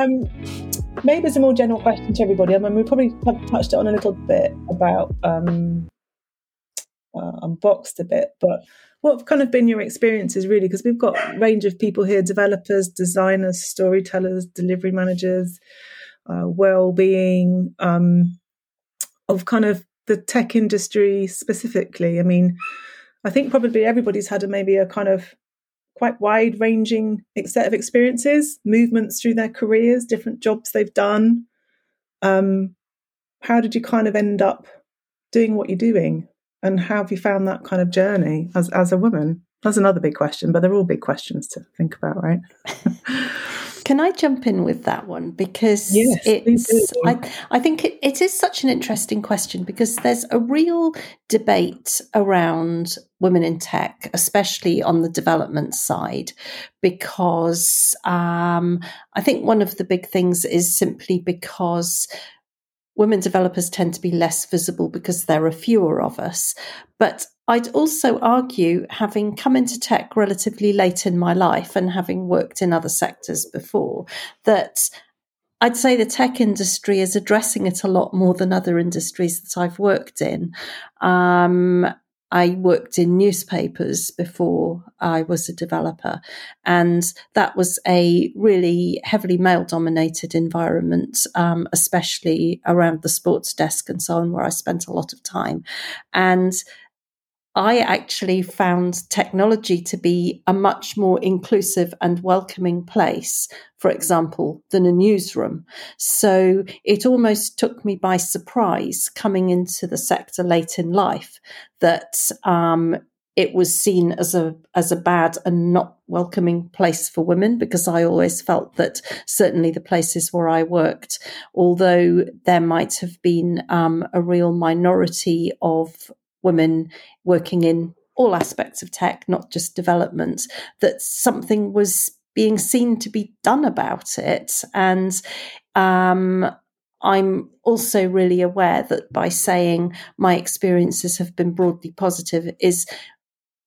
um, maybe it's a more general question to everybody. I mean, we probably touched on a little bit about um, uh, unboxed a bit, but what have kind of been your experiences really? Because we've got a range of people here: developers, designers, storytellers, delivery managers, uh, well-being, um, of kind of the tech industry specifically. I mean, I think probably everybody's had a, maybe a kind of quite wide ranging set of experiences, movements through their careers, different jobs they've done. Um, how did you kind of end up doing what you're doing? And how have you found that kind of journey as, as a woman? That's another big question, but they're all big questions to think about, right? Can I jump in with that one? Because yes, it's, I, I think it, it is such an interesting question because there's a real debate around women in tech, especially on the development side, because um, I think one of the big things is simply because women developers tend to be less visible because there are fewer of us. But I'd also argue, having come into tech relatively late in my life and having worked in other sectors before, that I'd say the tech industry is addressing it a lot more than other industries that I've worked in. Um, I worked in newspapers before I was a developer, and that was a really heavily male dominated environment, um, especially around the sports desk and so on, where I spent a lot of time. And I actually found technology to be a much more inclusive and welcoming place, for example, than a newsroom. So it almost took me by surprise coming into the sector late in life that um, it was seen as a as a bad and not welcoming place for women because I always felt that certainly the places where I worked, although there might have been um, a real minority of women working in all aspects of tech, not just development, that something was being seen to be done about it. And um, I'm also really aware that by saying my experiences have been broadly positive is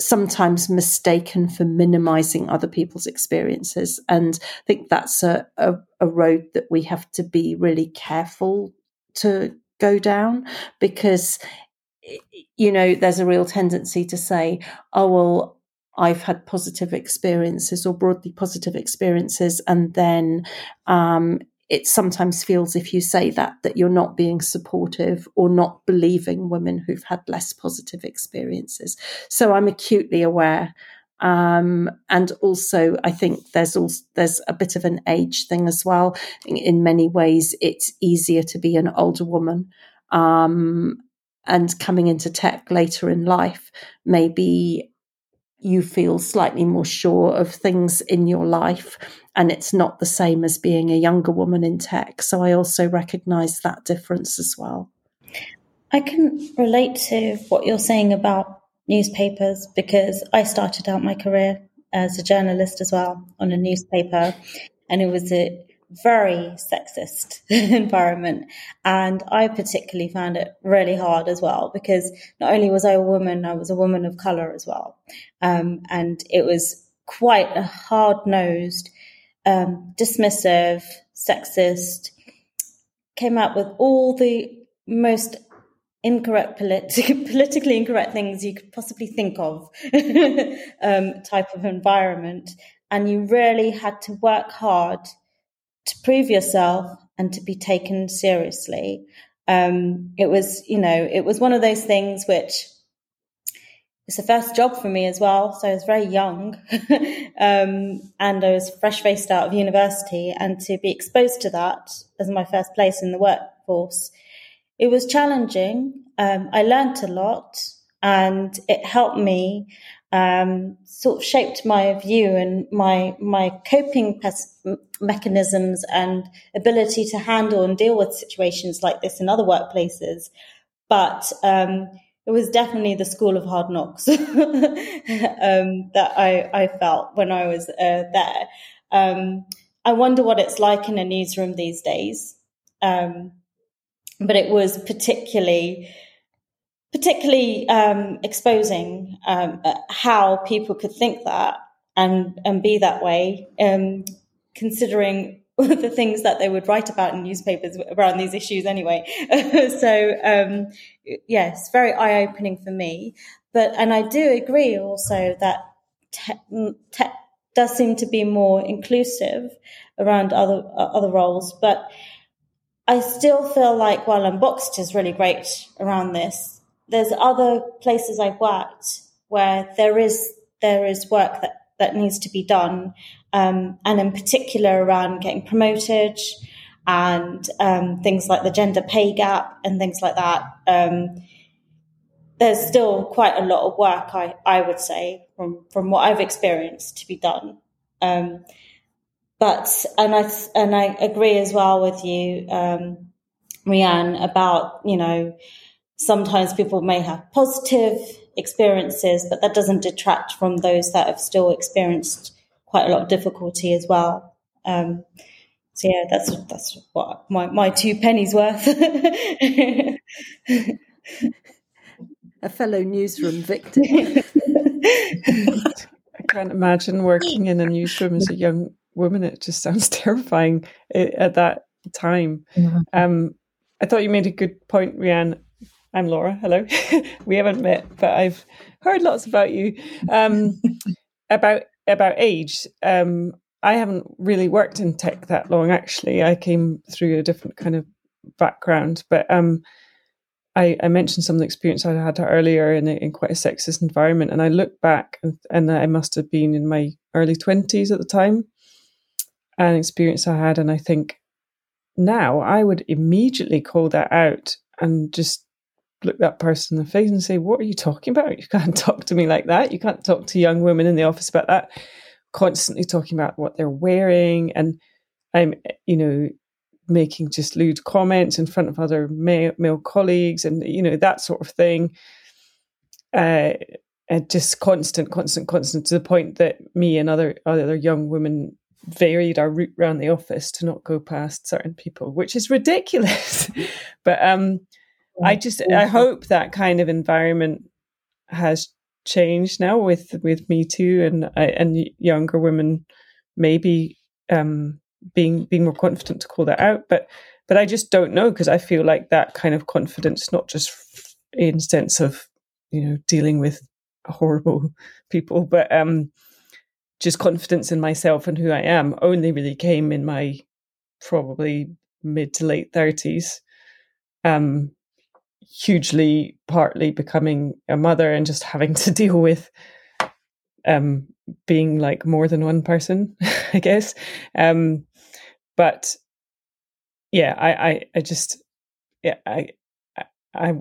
sometimes mistaken for minimizing other people's experiences. And I think that's a, a, a road that we have to be really careful to go down because you know, there's a real tendency to say, oh, well, I've had positive experiences or broadly positive experiences. And then um, it sometimes feels, if you say that, that you're not being supportive or not believing women who've had less positive experiences. So I'm acutely aware. Um, and also, I think there's also there's a bit of an age thing as well. In many ways, it's easier to be an older woman um, and coming into tech later in life, maybe you feel slightly more sure of things in your life and it's not the same as being a younger woman in tech. So I also recognize that difference as well. I can relate to what you're saying about newspapers because I started out my career as a journalist as well on a newspaper and it was a very sexist environment. And I particularly found it really hard as well because not only was I a woman, I was a woman of color as well. Um, and it was quite a hard nosed, um, dismissive, sexist, came out with all the most incorrect politi- politically incorrect things you could possibly think of um, type of environment and you really had to work hard to prove yourself and to be taken seriously. Um, it was, you know, it was one of those things which it's the first job for me as well. So I was very young um, and I was fresh faced out of university. And to be exposed to that as my first place in the workforce, it was challenging. Um, I learned a lot and it helped me um, sort of shaped my view and my my coping mechanisms and ability to handle and deal with situations like this in other workplaces. But um, it was definitely the school of hard knocks um, that I, I, felt when I was uh, there. Um, I wonder what it's like in a newsroom these days. Um, but it was particularly particularly um, exposing um, how people could think that and and be that way, um, considering the things that they would write about in newspapers around these issues anyway. so um, yes, very eye opening for me. But and I do agree also that tech, tech does seem to be more inclusive around other uh, other roles, but I still feel like while Unboxed is really great around this, there's other places I've worked where there is there is work that that needs to be done, um, and in particular around getting promoted and um, things like the gender pay gap and things like that. Um, there's still quite a lot of work, I, I would say, from, from what I've experienced to be done. Um, but, and I, and I agree as well with you, um, Rhian, about, you know, sometimes people may have positive experiences, but that doesn't detract from those that have still experienced quite a lot of difficulty as well. Um, so yeah, that's that's what my my two pennies worth. a fellow newsroom victim. I can't imagine working in a newsroom as a young woman. It just sounds terrifying eh, at that time. Yeah. Um, I thought you made a good point, Rhian. I'm Laura. Hello. we haven't met, but I've heard lots about you. Um, about about age. Um, I haven't really worked in tech that long. Actually, I came through a different kind of background, but um, I, I, mentioned some of the experience I had earlier in, a, in quite a sexist environment, and I look back, and, and I must have been in my early twenties at the time, an experience I had, and I think now I would immediately call that out and just look that person in the face and say, "What are you talking about? You can't talk to me like that. You can't talk to young women in the office about that." Constantly talking about what they're wearing, and I'm, you know, making just lewd comments in front of other male, male colleagues and you know that sort of thing uh, and just constant constant constant to the point that me and other other young women varied our route around the office to not go past certain people which is ridiculous but um i just i hope that kind of environment has changed now with with me too and uh, and younger women maybe um being being more confident to call that out. But but i just don't know because i feel like that kind of confidence not just in sense of you know dealing with horrible people but um just confidence in myself and who i am only really came in my probably mid to late 30s um hugely partly becoming a mother and just having to deal with um being like more than one person i guess um but yeah, I, I, I just, yeah, I, I,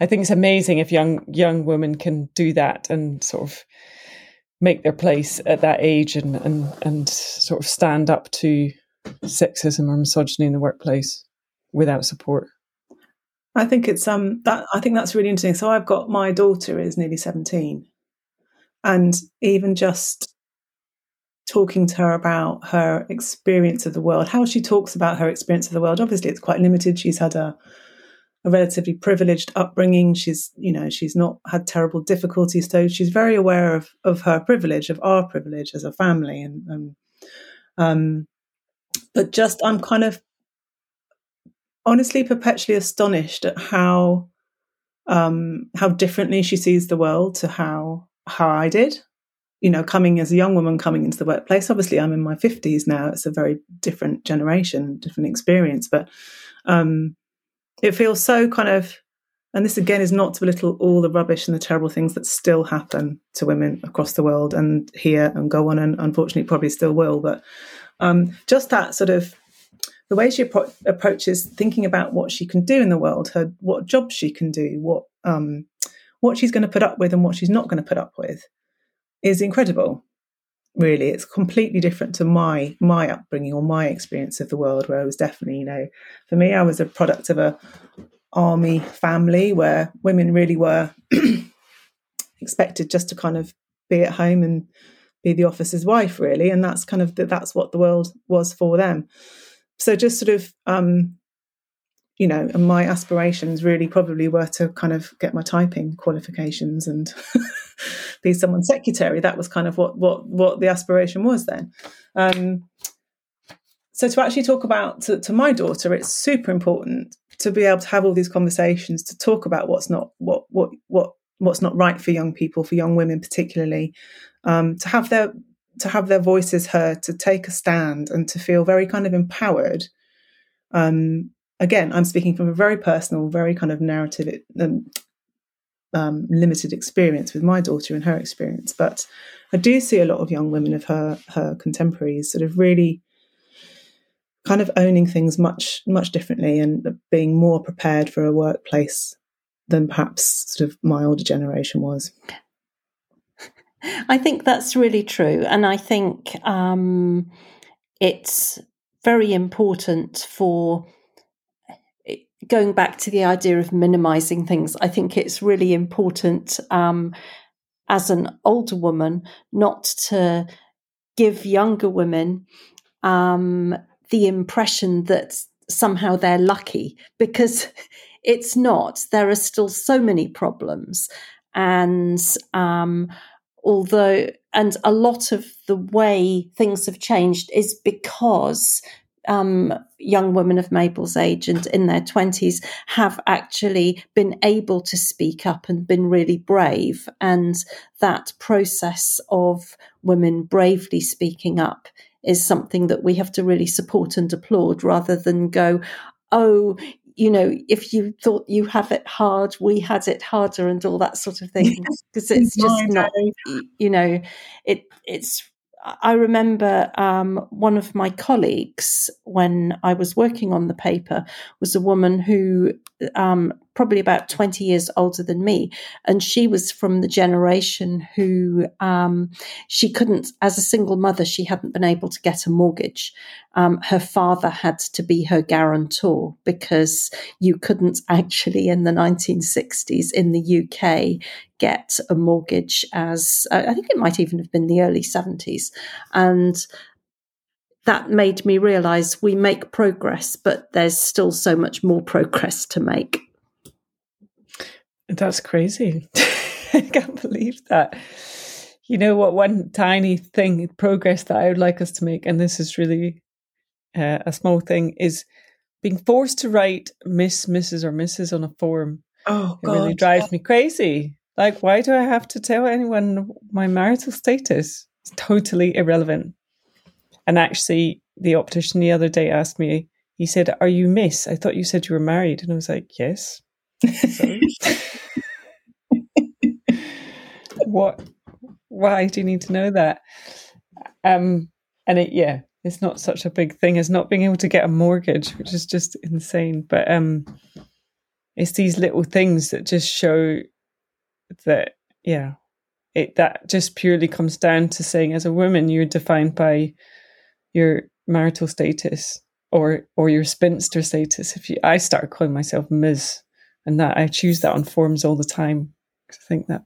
I think it's amazing if young young women can do that and sort of make their place at that age and and and sort of stand up to sexism or misogyny in the workplace without support. I think it's um that I think that's really interesting. So I've got my daughter is nearly 17 and even just talking to her about her experience of the world, how she talks about her experience of the world. Obviously, it's quite limited. She's had a, a relatively privileged upbringing. She's, you know, she's not had terrible difficulties. So she's very aware of of her privilege, of our privilege as a family. And um, um, but just I'm kind of honestly perpetually astonished at how um, how differently she sees the world to how how I did you know, coming as a young woman coming into the workplace. Obviously, I'm in my 50s now. It's a very different generation, different experience, but um, it feels so kind of. And this again is not to belittle all the rubbish and the terrible things that still happen to women across the world and here and go on, and unfortunately probably still will. But um, just that sort of the way she appro- approaches thinking about what she can do in the world, her what jobs she can do, what um, what she's going to put up with and what she's not going to put up with is incredible. Really it's completely different to my my upbringing or my experience of the world where i was definitely you know for me i was a product of a army family where women really were expected just to kind of be at home and be the officer's wife really and that's kind of the, that's what the world was for them so just sort of um you know, and my aspirations really probably were to kind of get my typing qualifications and be someone's secretary. That was kind of what what what the aspiration was then. Um, so to actually talk about to, to my daughter, it's super important to be able to have all these conversations to talk about what's not what what what what's not right for young people, for young women particularly, um, to have their to have their voices heard, to take a stand, and to feel very kind of empowered. Um, again, I'm speaking from a very personal, very kind of narrative, um, um, limited experience with my daughter and her experience, but I do see a lot of young women of her her contemporaries sort of really kind of owning things much much differently and being more prepared for a workplace than perhaps sort of my older generation was. I think that's really true, and I think um, it's very important for going back to the idea of minimizing things. I think it's really important um, as an older woman not to give younger women um, the impression that somehow they're lucky because it's not. There are still so many problems. And um, although, and a lot of the way things have changed is because um, young women of Mabel's age and in their 20s have actually been able to speak up and been really brave. And that process of women bravely speaking up is something that we have to really support and applaud rather than go, oh, you know, if you thought you have it hard, we had it harder, and all that sort of thing. Because it's just not, you know, it it's I remember um, one of my colleagues when I was working on the paper was a woman who um, probably about 20 years older than me. And she was from the generation who um, she couldn't, as a single mother, she hadn't been able to get a mortgage. Um, her father had to be her guarantor because you couldn't actually, in the 1960s in the UK, get a mortgage as I think it might even have been the early 70s. And that made me realize we make progress, but there's still so much more progress to make. That's crazy. I can't believe that. You know what? One tiny thing, progress that I would like us to make, and this is really uh, a small thing, is being forced to write Miss, Mrs., or Mrs. on a form. Oh, God. It really drives me crazy. Like, why do I have to tell anyone my marital status? It's totally irrelevant. And actually, the optician the other day asked me, he said, Are you Miss? I thought you said you were married. And I was like, Yes. what? Why do you need to know that? Um, and it, yeah, it's not such a big thing as not being able to get a mortgage, which is just insane. But um, it's these little things that just show that, yeah, it that just purely comes down to saying, as a woman, you're defined by your marital status or or your spinster status. If you, I start calling myself Ms. And that I choose that on forms all the time. Because I think that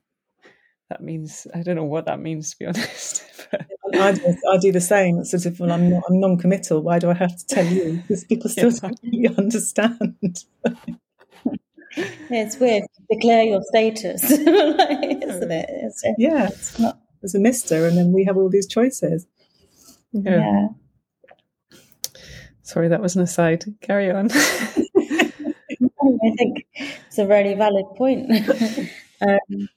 that means I don't know what that means to be honest. I, do, I do the same. It's sort of well, I'm not I'm non-committal. Why do I have to tell you? Because people still yeah. don't really understand. yeah, it's weird. Declare your status, isn't it? It's, yeah, it's not. There's a Mister, and then we have all these choices. Yeah. yeah. Sorry, that was an aside. Carry on. I think it's a really valid point. um,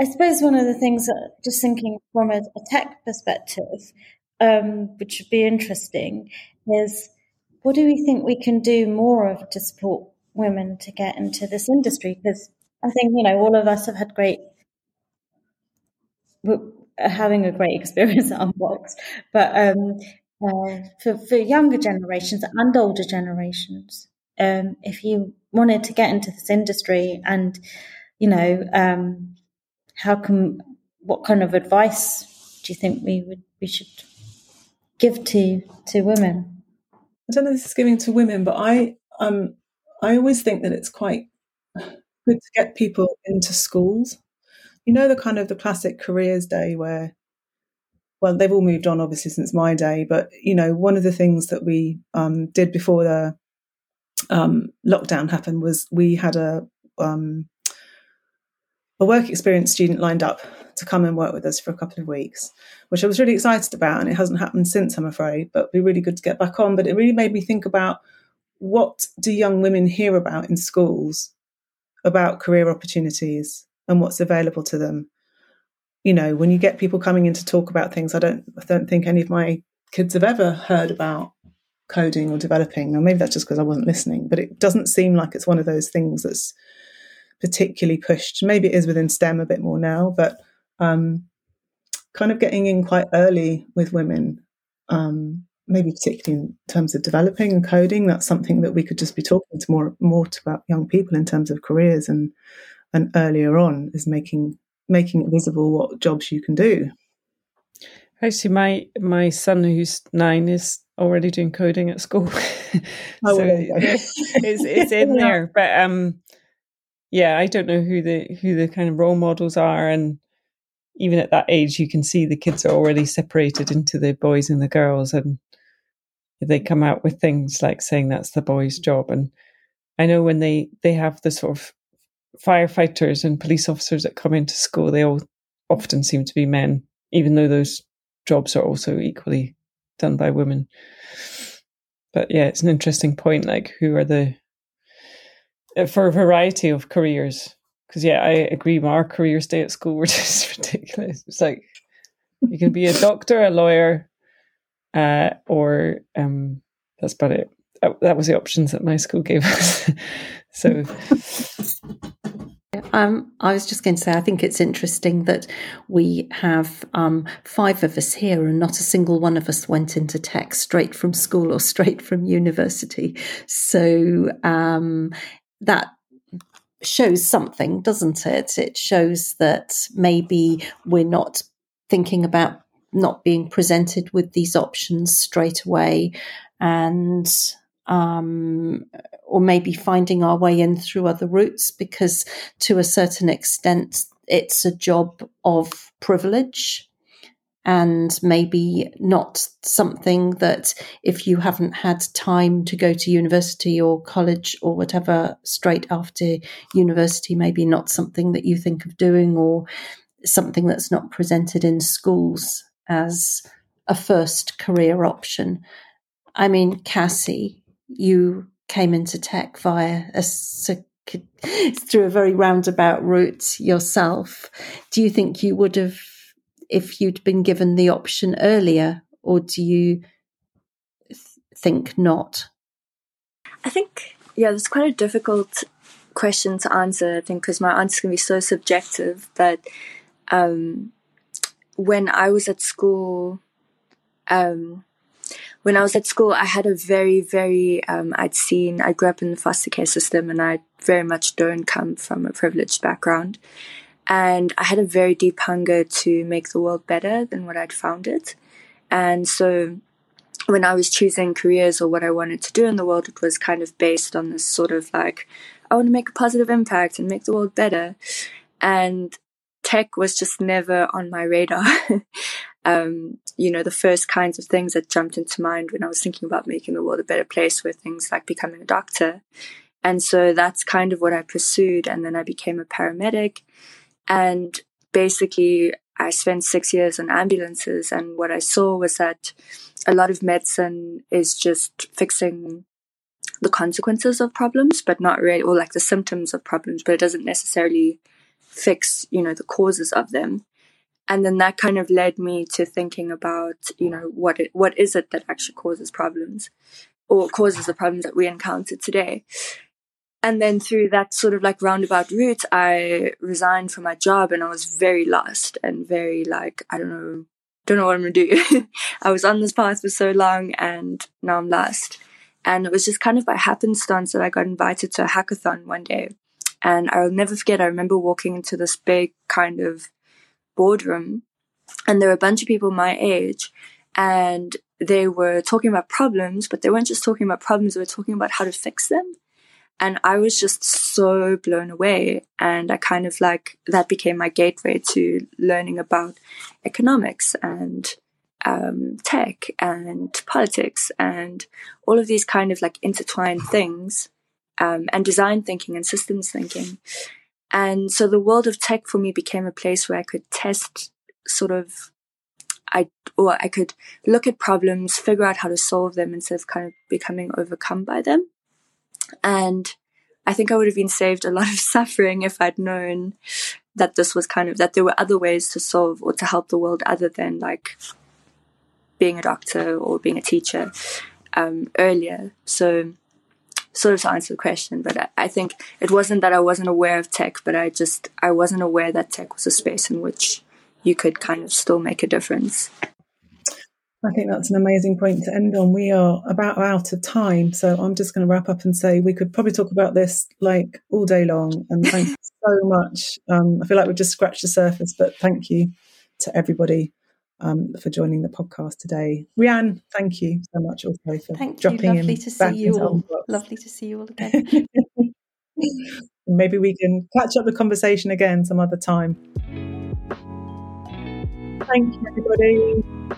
I suppose one of the things, that, just thinking from a, a tech perspective, um, which would be interesting, is what do we think we can do more of to support women to get into this industry? Because I think you know all of us have had great, we're having a great experience at Unboxed, but um, uh, for for younger generations and older generations, um, if you wanted to get into this industry and, you know, um, how can, what kind of advice do you think we would, we should give to, to women? I don't know if this is giving to women, but I, um, I always think that it's quite good to get people into schools. You know, the kind of the classic careers day where well, they've all moved on obviously since my day, but you know, one of the things that we um, did before the um, lockdown happened was we had a um, a work experience student lined up to come and work with us for a couple of weeks, which I was really excited about. And it hasn't happened since, I'm afraid, but it'd be really good to get back on. But it really made me think about what do young women hear about in schools about career opportunities and what's available to them. You know, when you get people coming in to talk about things, I don't I don't think any of my kids have ever heard about coding or developing, or maybe that's just because I wasn't listening, but it doesn't seem like it's one of those things that's particularly pushed. Maybe it is within STEM a bit more now, but um, kind of getting in quite early with women, um, maybe particularly in terms of developing and coding. That's something that we could just be talking to more more to about young people in terms of careers and and earlier on is making making it visible what jobs you can do. Actually, my my son who's nine is already doing coding at school, oh, so it's it's in there. But um, yeah, I don't know who the who the kind of role models are, and even at that age, you can see the kids are already separated into the boys and the girls, and they come out with things like saying that's the boy's job. And I know when they they have the sort of firefighters and police officers that come into school, they all often seem to be men, even though those jobs are also equally done by women. But yeah, it's an interesting point. Like, who are the for a variety of careers? Because yeah, I agree. Our careers day at school were just ridiculous. It's like you can be a doctor, a lawyer, uh, or um, that's about it. That, that was the options that my school gave us. so um, I was just going to say, I think it's interesting that we have um, five of us here, and not a single one of us went into tech straight from school or straight from university. So um, that shows something, doesn't it? It shows that maybe we're not thinking about not being presented with these options straight away and um, or maybe finding our way in through other routes because to a certain extent it's a job of privilege and maybe not something that if you haven't had time to go to university or college or whatever straight after university maybe not something that you think of doing or something that's not presented in schools as a first career option i mean Kassie you came into tech via a through a very roundabout route yourself. Do you think you would have, if you'd been given the option earlier, or do you th- think not? I think, yeah, it's quite a difficult question to answer, I think, because my answer can be so subjective. But um, when I was at school, um, when I was at school, I had a very, very, um, I'd seen, I grew up in the foster care system and I very much don't come from a privileged background. And I had a very deep hunger to make the world better than what I'd found it. And so when I was choosing careers or what I wanted to do in the world, it was kind of based on this sort of like, I want to make a positive impact and make the world better. And tech was just never on my radar. um, you know, the first kinds of things that jumped into mind when I was thinking about making the world a better place were things like becoming a doctor. And so that's kind of what I pursued. And then I became a paramedic. And basically, I spent six years on ambulances. And what I saw was that a lot of medicine is just fixing the consequences of problems, but not really, or like the symptoms of problems, but it doesn't necessarily fix, you know, the causes of them and then that kind of led me to thinking about you know what it, what is it that actually causes problems or causes the problems that we encounter today and then through that sort of like roundabout route i resigned from my job and i was very lost and very like i don't know don't know what i'm gonna do. I was on this path for so long and now i'm lost. And it was just kind of by happenstance that i got invited to a hackathon one day. And i'll never forget i remember walking into this big kind of boardroom and there were a bunch of people my age and they were talking about problems, but they weren't just talking about problems, they were talking about how to fix them. And I was just so blown away. And I kind of like that became my gateway to learning about economics and um, tech and politics and all of these kind of like intertwined things um, and design thinking and systems thinking. and so the world of tech for me became a place where I could test sort of I or I could look at problems, figure out how to solve them instead of kind of becoming overcome by them. And I think I would have been saved a lot of suffering if I'd known that this was kind of that there were other ways to solve or to help the world other than like being a doctor or being a teacher um, earlier. So sort of to answer the question, but I, I think it wasn't that I wasn't aware of tech, but I just I wasn't aware that tech was a space in which you could kind of still make a difference. I think that's an amazing point to end on. We are about out of time, so I'm just going to wrap up and say we could probably talk about this like all day long. And thank you so much. Um, I feel like we've just scratched the surface, but thank you to everybody um, for joining the podcast today. Rhian, thank you so much also for thank dropping you. Lovely to see you all. Lovely to see you all again. Maybe we can catch up the conversation again some other time. Thank you, everybody.